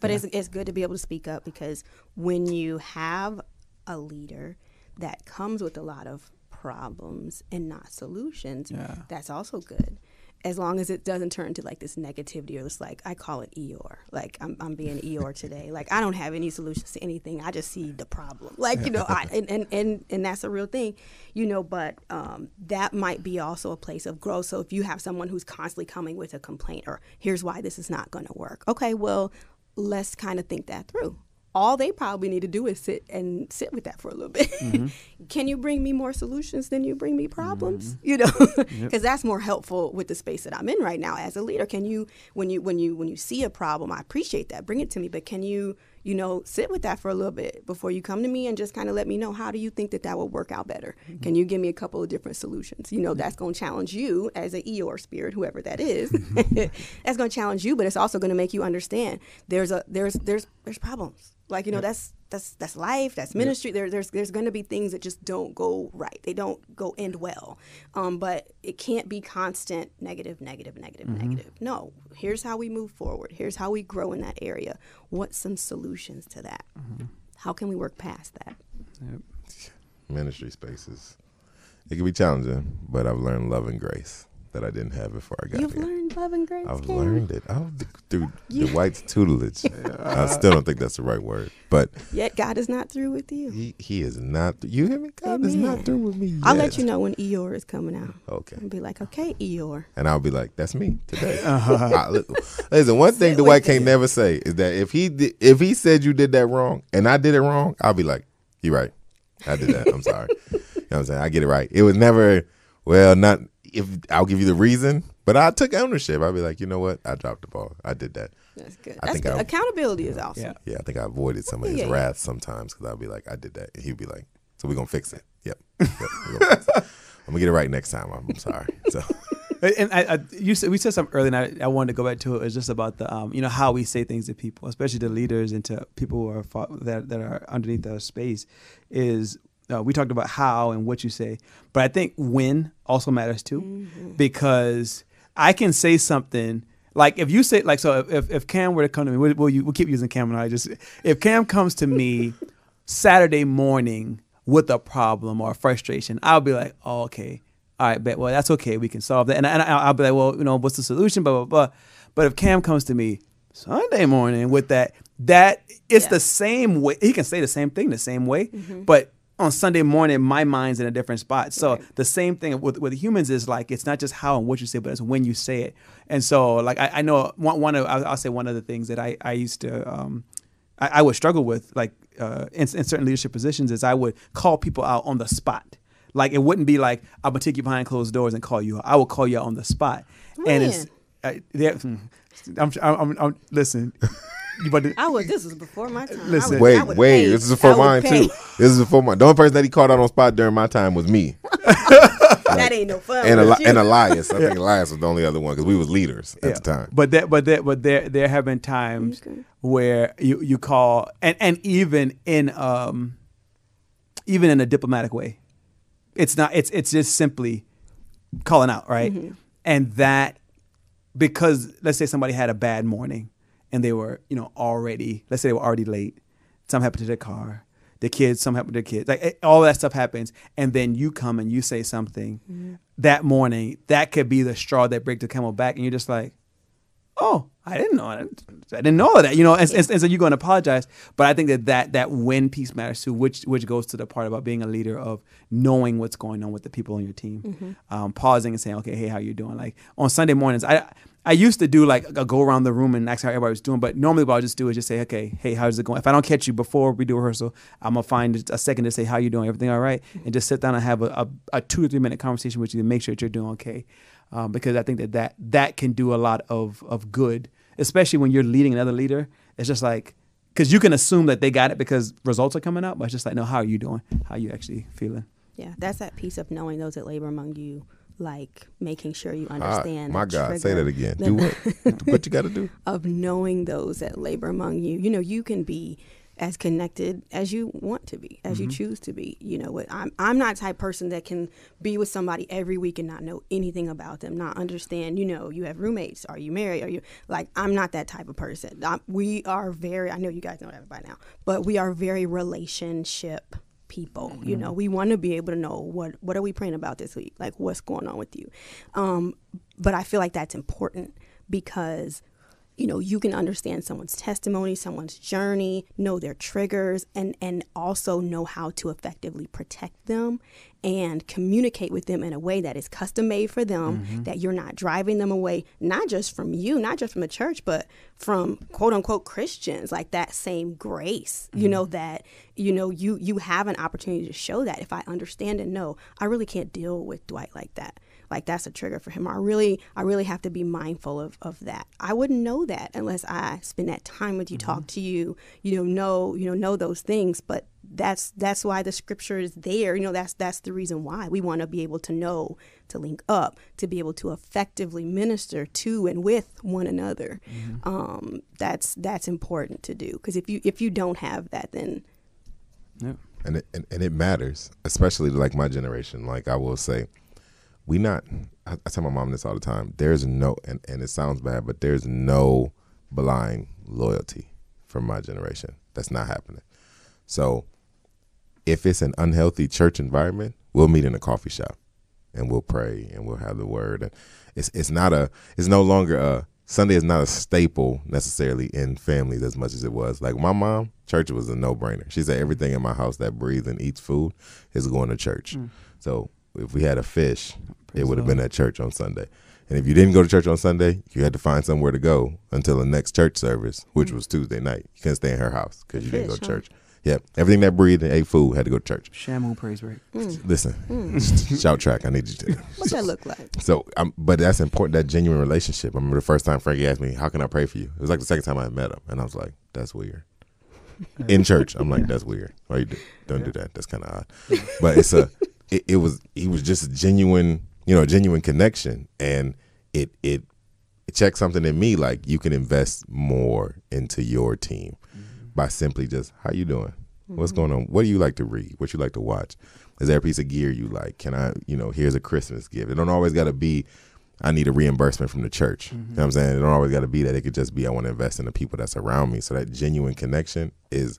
Speaker 2: but yeah. it's it's good to be able to speak up because when you have a leader that comes with a lot of problems and not solutions, yeah. that's also good. As long as it doesn't turn into like this negativity or it's like I call it Eeyore. Like I'm, I'm being Eeyore today. Like I don't have any solutions to anything. I just see the problem. Like you know, I, and, and and and that's a real thing, you know. But um, that might be also a place of growth. So if you have someone who's constantly coming with a complaint or here's why this is not going to work. Okay, well, let's kind of think that through all they probably need to do is sit and sit with that for a little bit. Mm-hmm. Can you bring me more solutions than you bring me problems? Mm-hmm. You know, because yep. that's more helpful with the space that I'm in right now as a leader. Can you, when you when you when you see a problem, I appreciate that. Bring it to me, but can you you know, sit with that for a little bit before you come to me and just kind of let me know how do you think that that will work out better? Mm-hmm. Can you give me a couple of different solutions? You know, that's going to challenge you as a Eeyore spirit, whoever that is. That's going to challenge you, but it's also going to make you understand there's a there's there's there's problems. Like you know, yep. that's that's that's life, that's ministry. Yep. There, there's there's going to be things that just don't go right. They don't go end well. Um, but it can't be constant negative, negative, negative, mm-hmm. negative. No, here's how we move forward. Here's how we grow in that area. What's some solutions to that? Mm-hmm. How can we work past that? Yep.
Speaker 1: Ministry spaces. It can be challenging, but I've learned love and grace that I didn't have before I got
Speaker 2: You've
Speaker 1: here.
Speaker 2: You've learned love and grace.
Speaker 1: I've learned it. Oh, through Dwight's tutelage. I still don't think that's the right word, but
Speaker 2: yet God is not through with you.
Speaker 1: He, he is not. You hear me? God Amen. is not through with me. Yet.
Speaker 2: I'll let you know when Eeyore is coming out.
Speaker 1: Okay.
Speaker 2: And be like, okay, Eeyore.
Speaker 1: And I'll be like, that's me today. Uh-huh. I, listen, one thing Dwight can't never say is that if he did, if he said you did that wrong and I did it wrong, I'll be like, you're right. I did that. I'm sorry. you know what I'm saying? I get it right. It was never well, not if I'll give you the reason, but I took ownership. I'd be like, you know what? I dropped the ball. I did that.
Speaker 2: That's good. I That's think good. I, accountability is awesome.
Speaker 1: Yeah. yeah, I think I avoided some of his yeah, wrath sometimes because I'd be like, I did that, and he'd be like, so we're gonna fix it. Yep. yep fix it. I'm gonna get it right next time. I'm, I'm sorry. So.
Speaker 3: And I, I, you said we said something earlier, and I, I, wanted to go back to it. It's just about the, um, you know, how we say things to people, especially to leaders and to people who are that that are underneath our space. Is uh, we talked about how and what you say, but I think when also matters too, mm-hmm. because I can say something like if you say like so if, if Kam were to come to me, we'll, we'll, we'll keep using Kam and I just if Kam comes to me Saturday morning with a problem or a frustration, I'll be like, oh, okay, all right, bet well that's okay, we can solve that, and, and I'll be like, well, you know, what's the solution, blah blah blah. But if Kam comes to me Sunday morning with that, that it's yeah. the same way. He can say the same thing the same way, mm-hmm. but on Sunday morning, my mind's in a different spot. So right. the same thing with with humans is like it's not just how and what you say, but it's when you say it. And so like I, I know one, one of I'll, say one of the things that I I used to um, I, I would struggle with like uh, in, in certain leadership positions is I would call people out on the spot. Like it wouldn't be like I'm gonna take you behind closed doors and call you. out. I will call you out on the spot. Man. And it's hmm, I'm, I'm, I'm, I'm listen.
Speaker 2: But I was. This was before my time.
Speaker 1: Listen, wait, wait. Pay. This is before mine pay. too. This is before my. The only person that he called out on spot during my time was me.
Speaker 2: that ain't no fun.
Speaker 1: And, Eli- and Elias, I think Elias was the only other one because we was leaders at yeah. the time.
Speaker 3: But that, but that, but there, there have been times okay. where you you call and and even in um, even in a diplomatic way, it's not. It's it's just simply calling out, right? Mm-hmm. And that because let's say somebody had a bad morning and they were, you know, already, let's say they were already late. Something happened to their car. The kids, something happened to their kids. Like it, all that stuff happens, and then you come and you say something mm-hmm. that morning. That could be the straw that breaks the camel back, and you're just like, "Oh, I didn't know that. I didn't know that. You know, and, and, and so you're going to apologize. But I think that that that when piece matters too, which which goes to the part about being a leader of knowing what's going on with the people on your team,
Speaker 2: Mm-hmm.
Speaker 3: um, pausing and saying, okay, hey, how you doing? Like on Sunday mornings, I. I used to do like a go around the room and ask how everybody was doing, but normally what I'll just do is just say, okay, hey, how's it going? If I don't catch you before we do rehearsal, I'm gonna find a second to say how you doing, everything all right, and just sit down and have a, a, a two or three minute conversation with you to make sure that you're doing okay, um, because I think that, that that can do a lot of of good, especially when you're leading another leader. It's just like because you can assume that they got it because results are coming out, but it's just like, no, how are you doing? How are you actually feeling?
Speaker 2: Yeah, that's that piece of knowing those that labor among you, like making sure you
Speaker 1: Ah,
Speaker 2: understand.
Speaker 1: my God, say that again.
Speaker 2: the-
Speaker 1: Do what? what you got to do?
Speaker 2: of knowing those that labor among you. You know, you can be as connected as you want to be, as you choose to be. You know, what I'm I'm not the type person that can be with somebody every week and not know anything about them, not understand. You know, you have roommates. Are you married? Are you like? I'm not that type of person. i we are very. I know you guys know that by now, but we are very relationship people you know? We want to be able to know what what are we praying about this week? Like what's going on with you? Um but i feel like that's important because you know you can understand someone's testimony someone's journey know their triggers and and also know how to effectively protect them and communicate with them in a way that is custom made for them mm-hmm. that you're not driving them away not just from you not just from the church but from quote unquote christians like that same grace you know mm-hmm. that you know you you have an opportunity to show that. If i understand and know i really can't deal with dwight like that like that's a trigger for him. I really, I really have to be mindful of, of that. I wouldn't know that unless I spend that time with you, talk to you, you know, know, you know, know those things. But that's that's why the scripture is there. You know, that's that's the reason why we want to be able to know, to link up, to be able to effectively minister to and with one another. Um, that's that's important to do because if you if you don't have that, then
Speaker 3: Yeah.
Speaker 1: and it, and, and it matters, especially like my generation. Like I will say, we not. I, I tell my mom this all the time. There's no, and, and it sounds bad, but there's no blind loyalty from my generation. That's not happening. So, if it's an unhealthy church environment, we'll meet in a coffee shop, and we'll pray, and we'll have the word, and it's it's not a. It's no longer a. Sunday is not a staple necessarily in families as much as it was. Like my mom, church was a no brainer. She said everything in my house that breathes and eats food is going to church. Mm. So if we had a fish, it would have been at church on Sunday. And if you didn't go to church on Sunday, you had to find somewhere to go until the next church service, which mm. was Tuesday night. You couldn't stay in her house because you didn't go
Speaker 2: Fish,
Speaker 1: to
Speaker 2: huh?
Speaker 1: church. Yeah, everything that breathed and ate food had to go to church.
Speaker 3: Shamu praise break. Mm.
Speaker 1: Listen, mm. shout track. I need you to.
Speaker 2: what's that look like?
Speaker 1: So, um, but that's important. That genuine relationship. I remember the first time Frankie asked me, "How can I pray for you?" It was like the second time I met him, and I was like, "That's weird." In church, I'm like, "That's weird. Why you do, don't do that? That's kind of odd." But it's a, it, it was, he was just a genuine, you know, a genuine connection, and it it it checked something in me like you can invest more into your team mm-hmm. by simply just how you doing? What's mm-hmm. going on? What do you like to read? What you like to watch? Is there a piece of gear you like? Can i you know here's a christmas gift. It don't always got to be i need a reimbursement from the church. You know what i'm mm-hmm. saying? It don't always got to be that. It could just be i want to invest in the people that's around me. So that genuine connection is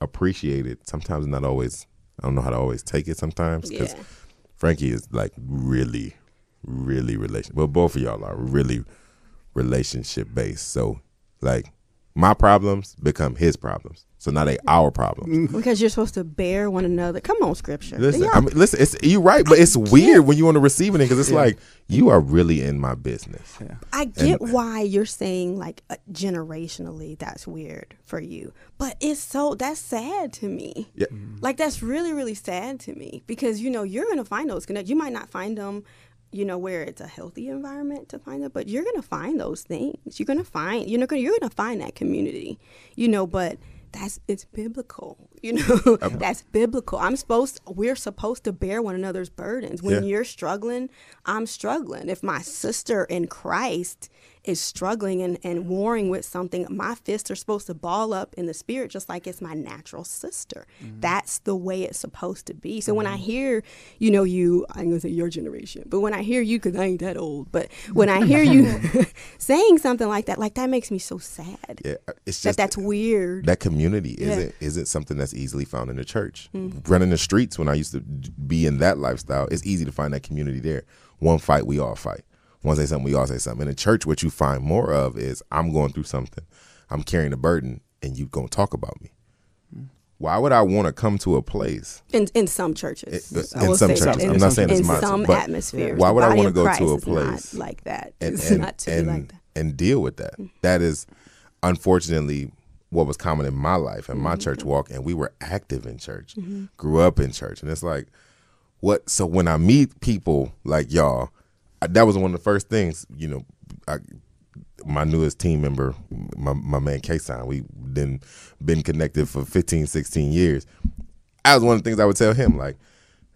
Speaker 1: appreciated. Sometimes not always i don't know how to always take it sometimes because
Speaker 2: Yeah.
Speaker 1: frankie is like really really relation well both of y'all are really relationship based so like my problems become his problems so now they our problem
Speaker 2: Because you're supposed to bear one another. Come on, scripture.
Speaker 1: listen i mean listen it's you're right but it's weird when you want to receive it because it's like you are really in my business
Speaker 3: Yeah.
Speaker 2: I get why you're saying like uh, generationally that's weird for you, but it's so that's sad to me.
Speaker 1: yeah
Speaker 2: Like that's really really sad to me because you know you're gonna find those connect. You might not find them, you know, where it's a healthy environment to find them, but you're gonna find those things. You're gonna find you're you're gonna find that community, you know. But that's it's biblical, you know. that's biblical. I'm supposed we're supposed to bear one another's burdens. When
Speaker 1: Yeah.
Speaker 2: you're struggling, I'm struggling. If my sister in Christ is struggling and, and warring with something, my fists are supposed to ball up in the spirit just like it's my natural sister. Mm-hmm. That's the way it's supposed to be. So when I mm-hmm. hear, you know, you, I'm going to say your generation, but when I hear you, because I ain't that old, but when I hear you saying something like that, like that makes me so sad.
Speaker 1: yeah uh, it's
Speaker 2: That
Speaker 1: just
Speaker 2: that's weird.
Speaker 1: that community
Speaker 2: Yeah.
Speaker 1: Isn't isn't something that's easily found in the church. Mm-hmm. Running the streets when I used to be in that lifestyle, it's easy to find that community there. One fight, we all fight. One say something, we all say something. In a church, what you find more of is I'm going through something, I'm carrying a burden, and you gonna talk about me. Why would I want to come to a place
Speaker 2: in in some churches?
Speaker 1: It- uh,
Speaker 2: I
Speaker 1: in some churches.
Speaker 2: that.
Speaker 1: I'm not saying it's
Speaker 2: in
Speaker 1: mine,
Speaker 2: some
Speaker 1: but
Speaker 2: atmospheres.
Speaker 1: why would I wanna
Speaker 2: of
Speaker 1: go to a place
Speaker 2: like that?
Speaker 1: and
Speaker 2: It's
Speaker 1: and
Speaker 2: not to
Speaker 1: and,
Speaker 2: be like that.
Speaker 1: and deal with that? Mm-hmm. That is unfortunately what was common in my life and my
Speaker 2: Mm-hmm.
Speaker 1: church walk, and we were active in church, mm-hmm. grew up in church, and it's like what? So when I meet people like y'all, I, that was one of the first things you know. I, my newest team member, my, my man Kason, we been been connected for 15, 16 years. That was one of the things I would tell him, like,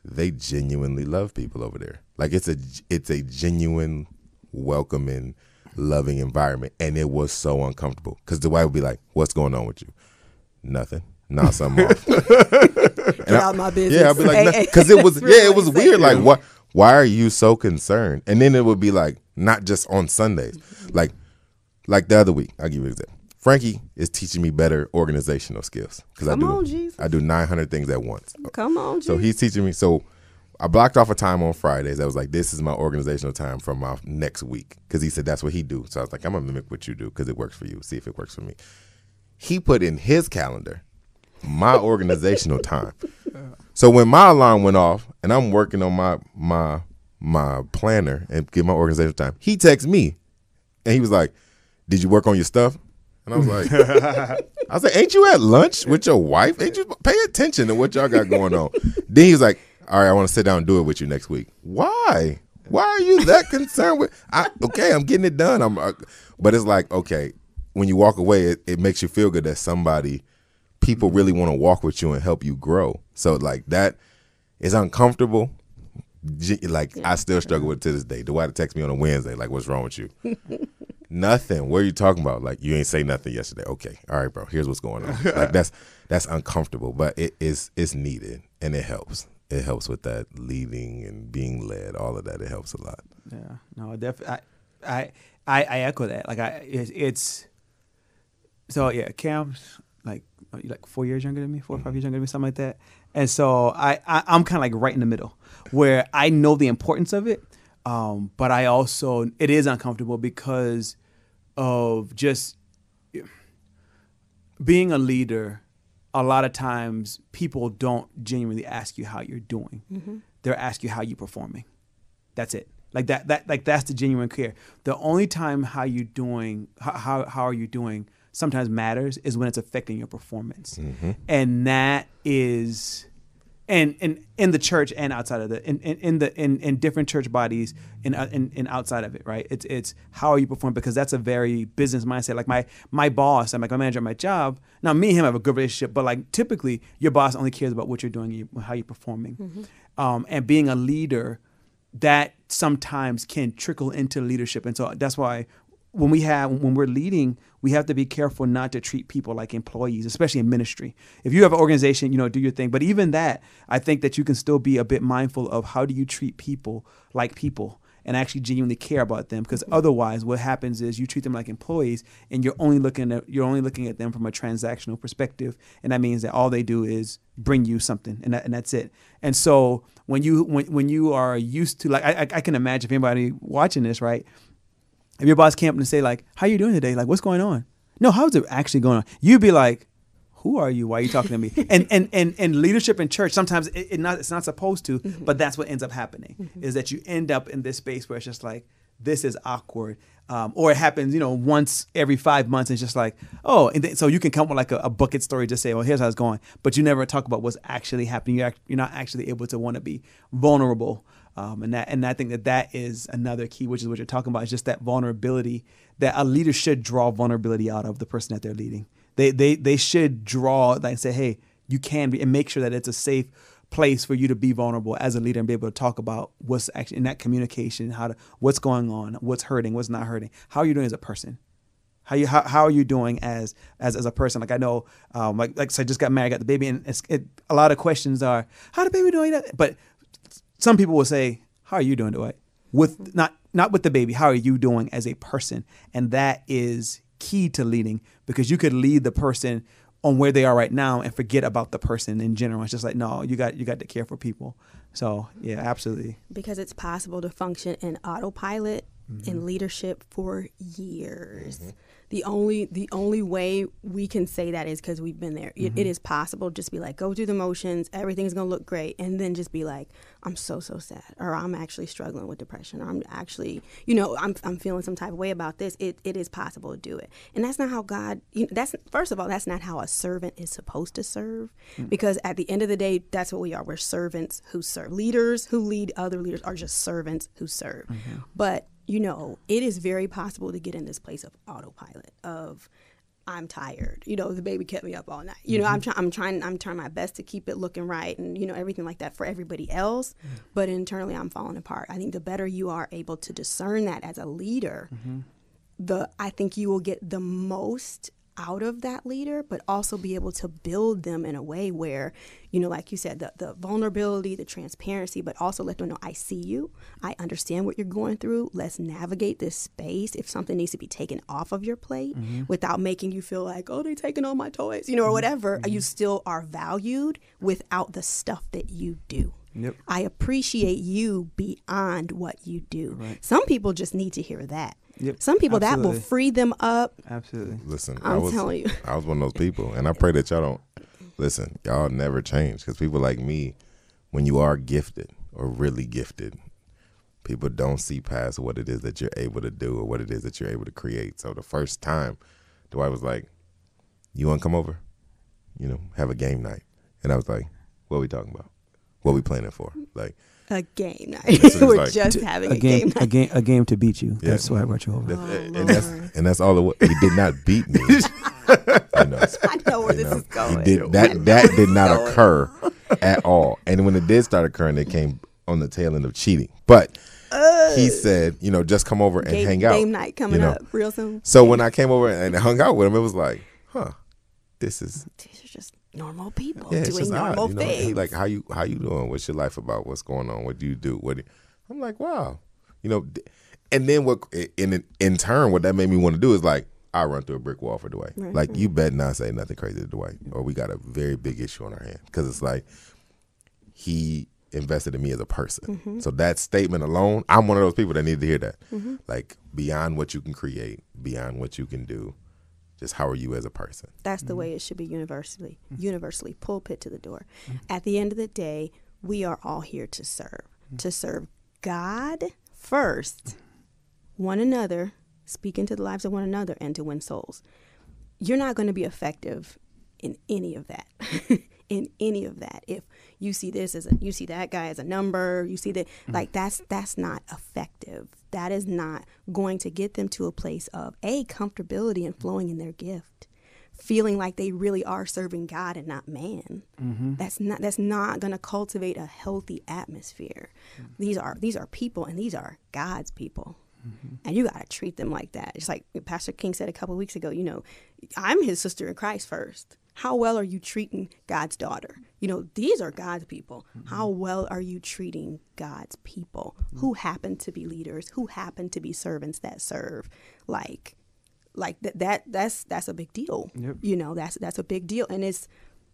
Speaker 1: they genuinely love people over there. Like it's a it's a genuine, welcoming, loving environment, and it was so uncomfortable because the wife would be like, "What's going on with you? Nothing. Nah, something off."
Speaker 2: Get out my business.
Speaker 1: Yeah, I'd be like, because it was yeah, it was weird. Like, what? Why are you so concerned? And then it would be like, not just on Sundays, like, like the other week. I'll give you an example. Frankie is teaching me better organizational skills because I do
Speaker 2: on, Jesus.
Speaker 1: I do nine hundred things at once.
Speaker 2: Come on,
Speaker 1: Jesus.
Speaker 2: So
Speaker 1: he's teaching me. So I blocked off a time on Fridays. I was like, this is my organizational time for my next week because he said that's what he do. So I was like, I'm gonna mimic what you do because it works for you. See if it works for me. He put in his calendar my organizational time. So when my alarm went off and I'm working on my my my planner and get my organizational time, he texts me and he was like, "Did you work on your stuff?" And I was like, I was like, "Ain't you at lunch with your wife? Ain't you pay attention to what y'all got going on?" then he was like, "All right, I want to sit down and do it with you next week." Why? Why are you that concerned with? I okay, I'm getting it done. I'm, uh, but it's like okay, when you walk away, it, it makes you feel good that somebody, people really want to walk with you and help you grow. So like that is uncomfortable. Ge- Like I still struggle with it to this day. Dwight text me on a Wednesday, like, "What's wrong with you?" Nothing. What are you talking about? Like you ain't say nothing yesterday. Okay, all right, bro. Here's what's going on. Like that's that's uncomfortable, but it is it's needed and it helps. It helps with that leading and being led. All of that. It helps a lot.
Speaker 3: Yeah, no, definitely. I, I, I echo that. Like, I, it's, it's so yeah. Kam's like you like four years younger than me, four or five years younger than me, something like that. And so I, I I'm kind of like right in the middle, where I know the importance of it, um, but I also it is uncomfortable because of just being a leader, a lot of times people don't genuinely ask you how you're doing. They'll ask you how you're performing. That's it. Like that. That like that's the genuine care. The only time how you doing, how how, how are you doing, sometimes matters is when it's affecting your performance, and that is. And, and in the church and outside of the in, in, in the in, in different church bodies in, uh, in in outside of it right? It's it's how are you performing because that's a very business mindset. Like my my boss I'm like my manager at my job now me and him have a good relationship but like typically your boss only cares about what you're doing you- how you're performing. Um, and being a leader that sometimes can trickle into leadership. And so that's why when we have when we're leading we have to be careful not to treat people like employees especially in ministry. If you have an organization you know do your thing. But even that i think that you can still be a bit mindful of how do you treat people like people and actually genuinely care about them. Because otherwise what happens is you treat them like employees and you're only looking at you're only looking at them from a transactional perspective. And that means that all they do is bring you something and, that, and that's it. And so when you when, when you are used to like I, I- can imagine if anybody watching this right if your boss came up and say like, "How are you doing today? Like, what's going on?" No, how's it actually going on? You'd be like, "Who are you? Why are you talking to me?" and and and and leadership in church sometimes it, it not it's not supposed to, but that's what ends up happening is that you end up in this space where it's just like this is awkward. Um, or it happens, you know, once every five months. And it's just like, oh, and then, so you can come with like a, a bucket story, just say, well, here's how it's going, but you never talk about what's actually happening. You're, act- you're not actually able to want to be vulnerable um, and that and I think that that is another key, which is what you're talking about, is just that vulnerability that a leader should draw vulnerability out of the person that they're leading. They they they should draw like say, hey, you can be, and make sure that it's a safe place for you to be vulnerable as a leader and be able to talk about what's actually in that communication, how to what's going on, what's hurting, what's not hurting, how are you doing as a person. How you how, how are you doing as as as a person? Like I know, um, like like so I just got married, got the baby, and it, a lot of questions are how the baby doing? But some people will say, "How are you doing, Dwight?" With mm-hmm. not not with the baby. How are you doing as a person? And that is key to leading because you could lead the person on where they are right now and forget about the person in general. It's just like no, you got you got to care for people. So yeah, absolutely.
Speaker 2: because it's possible to function in autopilot in mm-hmm. leadership for years. Mm-hmm. The only the only way we can say that is because we've been there. It, it mm-hmm. is possible just be like go through the motions, everything's gonna look great, and then just be like, I'm so so sad, or I'm actually struggling with depression, or I'm actually, you know, I'm I'm feeling some type of way about this. It it is possible to do it, and that's not how God. You know, that's first of all, that's not how a servant is supposed to serve, mm. because at the end of the day, that's what we are. We're servants who serve. Leaders who lead other leaders are just servants who serve, mm-hmm. but you know, it is very possible to get in this place of autopilot of I'm tired. You know, the baby kept me up all night. You know, I'm mm-hmm. trying I'm trying I'm trying my best to keep it looking right and you know everything like that for everybody else, mm-hmm. but internally I'm falling apart. I think the better you are able to discern that as a leader, mm-hmm. the I think you will get the most out of that leader, but also be able to build them in a way where, you know, like you said, the, the vulnerability, the transparency, but also let them know I see you. I understand what you're going through. Let's navigate this space. If something needs to be taken off of your plate mm-hmm. without making you feel like, oh, they're taking all my toys, you know, or mm-hmm. whatever, mm-hmm. you still are valued without the stuff that you do.
Speaker 3: Yep.
Speaker 2: I appreciate you beyond what you do. Some people just need to hear that.
Speaker 3: Yep,
Speaker 2: Some people that will free them up.
Speaker 3: Absolutely.
Speaker 1: Listen, I
Speaker 2: I'm
Speaker 1: was
Speaker 2: telling you.
Speaker 1: I was one of those people, and I pray that y'all don't listen. Y'all never change because people like me, when you are gifted or really gifted, people don't see past what it is that you're able to do or what it is that you're able to create. So the first time, Dwight was like, "You want to come over? You know, have a game night?" And I was like, "What are we talking about? What are we planning for?" Like,
Speaker 2: A game night.
Speaker 1: So
Speaker 2: We're
Speaker 1: like-
Speaker 2: just having
Speaker 3: A
Speaker 2: a
Speaker 3: game,
Speaker 2: game
Speaker 3: a game, a game to beat you.
Speaker 1: Yeah.
Speaker 3: That's why I brought you over.
Speaker 1: that's,
Speaker 2: Oh,
Speaker 1: and that's and that's all it was. He did not beat me. you know,
Speaker 2: I know where
Speaker 1: You
Speaker 2: this
Speaker 1: know,
Speaker 2: is going.
Speaker 1: He did, that that did not occur at all. And when it did start occurring, it came on the tail end of cheating. But he said, you know, just come over and
Speaker 2: game,
Speaker 1: hang out.
Speaker 2: game night coming
Speaker 1: you know.
Speaker 2: up real soon.
Speaker 1: So when I came over and hung out with him, it was like, huh, this is
Speaker 2: These are just normal people
Speaker 1: yeah,
Speaker 2: doing normal
Speaker 1: odd. You know?
Speaker 2: things.
Speaker 1: Like, how you how you doing? What's your life about? What's going on? What do you do? What? Do I'm like, wow, you know. And then what? In in turn, what that made me want to do is like, I run through a brick wall for Dwight.
Speaker 2: Right.
Speaker 1: Like, you bet not say nothing crazy to Dwight, or we got a very big issue on our hand. Because it's like he invested in me as a person.
Speaker 2: Mm-hmm.
Speaker 1: So that statement alone, I'm one of those people that need to hear that. Like beyond what you can create, beyond what you can do, just how are you as a person?
Speaker 2: That's
Speaker 1: Mm-hmm.
Speaker 2: the way it should be universally. Universally, pulpit to the door. At the end of the day, we are all here to serve.
Speaker 1: Mm-hmm.
Speaker 2: To serve God first, one another, speak into the lives of one another, and to win souls. You're not going to be effective in any of that. in any of that. If you see this as a you see that guy as a number, you see that like that's that's not effective. That is not going to get them to a place of a comfortability and flowing in their gift. Feeling like they really are serving God and not man. Mm-hmm. That's not that's not going to cultivate a healthy atmosphere. Mm. These are these are people and these are God's people. Mm-hmm. And you got to treat them like that. It's like Pastor King said a couple weeks ago, you know, I'm his sister in Christ first. How well are you treating God's daughter? You know, these are God's people. How well are you treating God's people who happen to be leaders, who happen to be servants that serve? Like, like that, that that's that's a big deal.
Speaker 3: Yep.
Speaker 2: You know, that's that's a big deal, and it's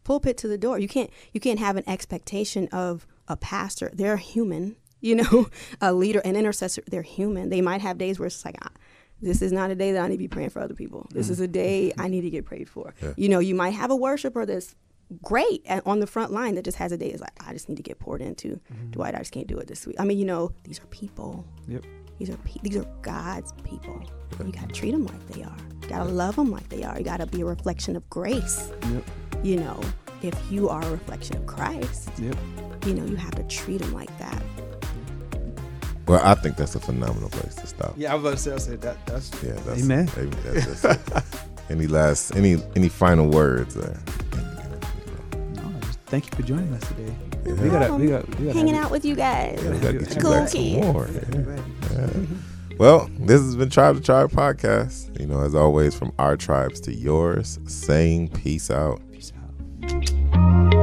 Speaker 2: pulpit to the door. You can't you can't have an expectation of a pastor. They're human. You know, a leader, an intercessor. They're human. They might have days where it's like. ah, this is not a day that I need to be praying for other people. This mm. is a day I need to get prayed for.
Speaker 1: Yeah.
Speaker 2: You know, you might have a worshiper that's great at, on the front line that just has a day is like, I just need to get poured into. Mm-hmm. Dwight, I just can't do it this week. I mean, you know, these are people.
Speaker 3: Yep.
Speaker 2: These are pe- these are God's people. You got to treat them like they are. You got to love them like they are. You got to be a reflection of grace.
Speaker 3: Yep.
Speaker 2: You know, if you are a reflection of Christ,
Speaker 3: Yep.
Speaker 2: you know, you have to treat them like that.
Speaker 1: Well, I think that's a phenomenal place to stop.
Speaker 3: Yeah, I was about to say, I said that. That's
Speaker 1: Yeah, that's,
Speaker 3: Amen.
Speaker 1: amen, that's- that's any last, any any final words there?
Speaker 3: No, just thank you for joining us today.
Speaker 1: Yeah.
Speaker 3: We gotta, we got, we gotta
Speaker 2: Hanging out with you guys.
Speaker 1: Yeah, we gotta get you
Speaker 2: Cool
Speaker 1: back some
Speaker 2: kids.
Speaker 1: more. yeah. Yeah. Well, this has been Tribe to Tribe podcast. You know, as always, from our tribes to yours, saying peace out. peace out.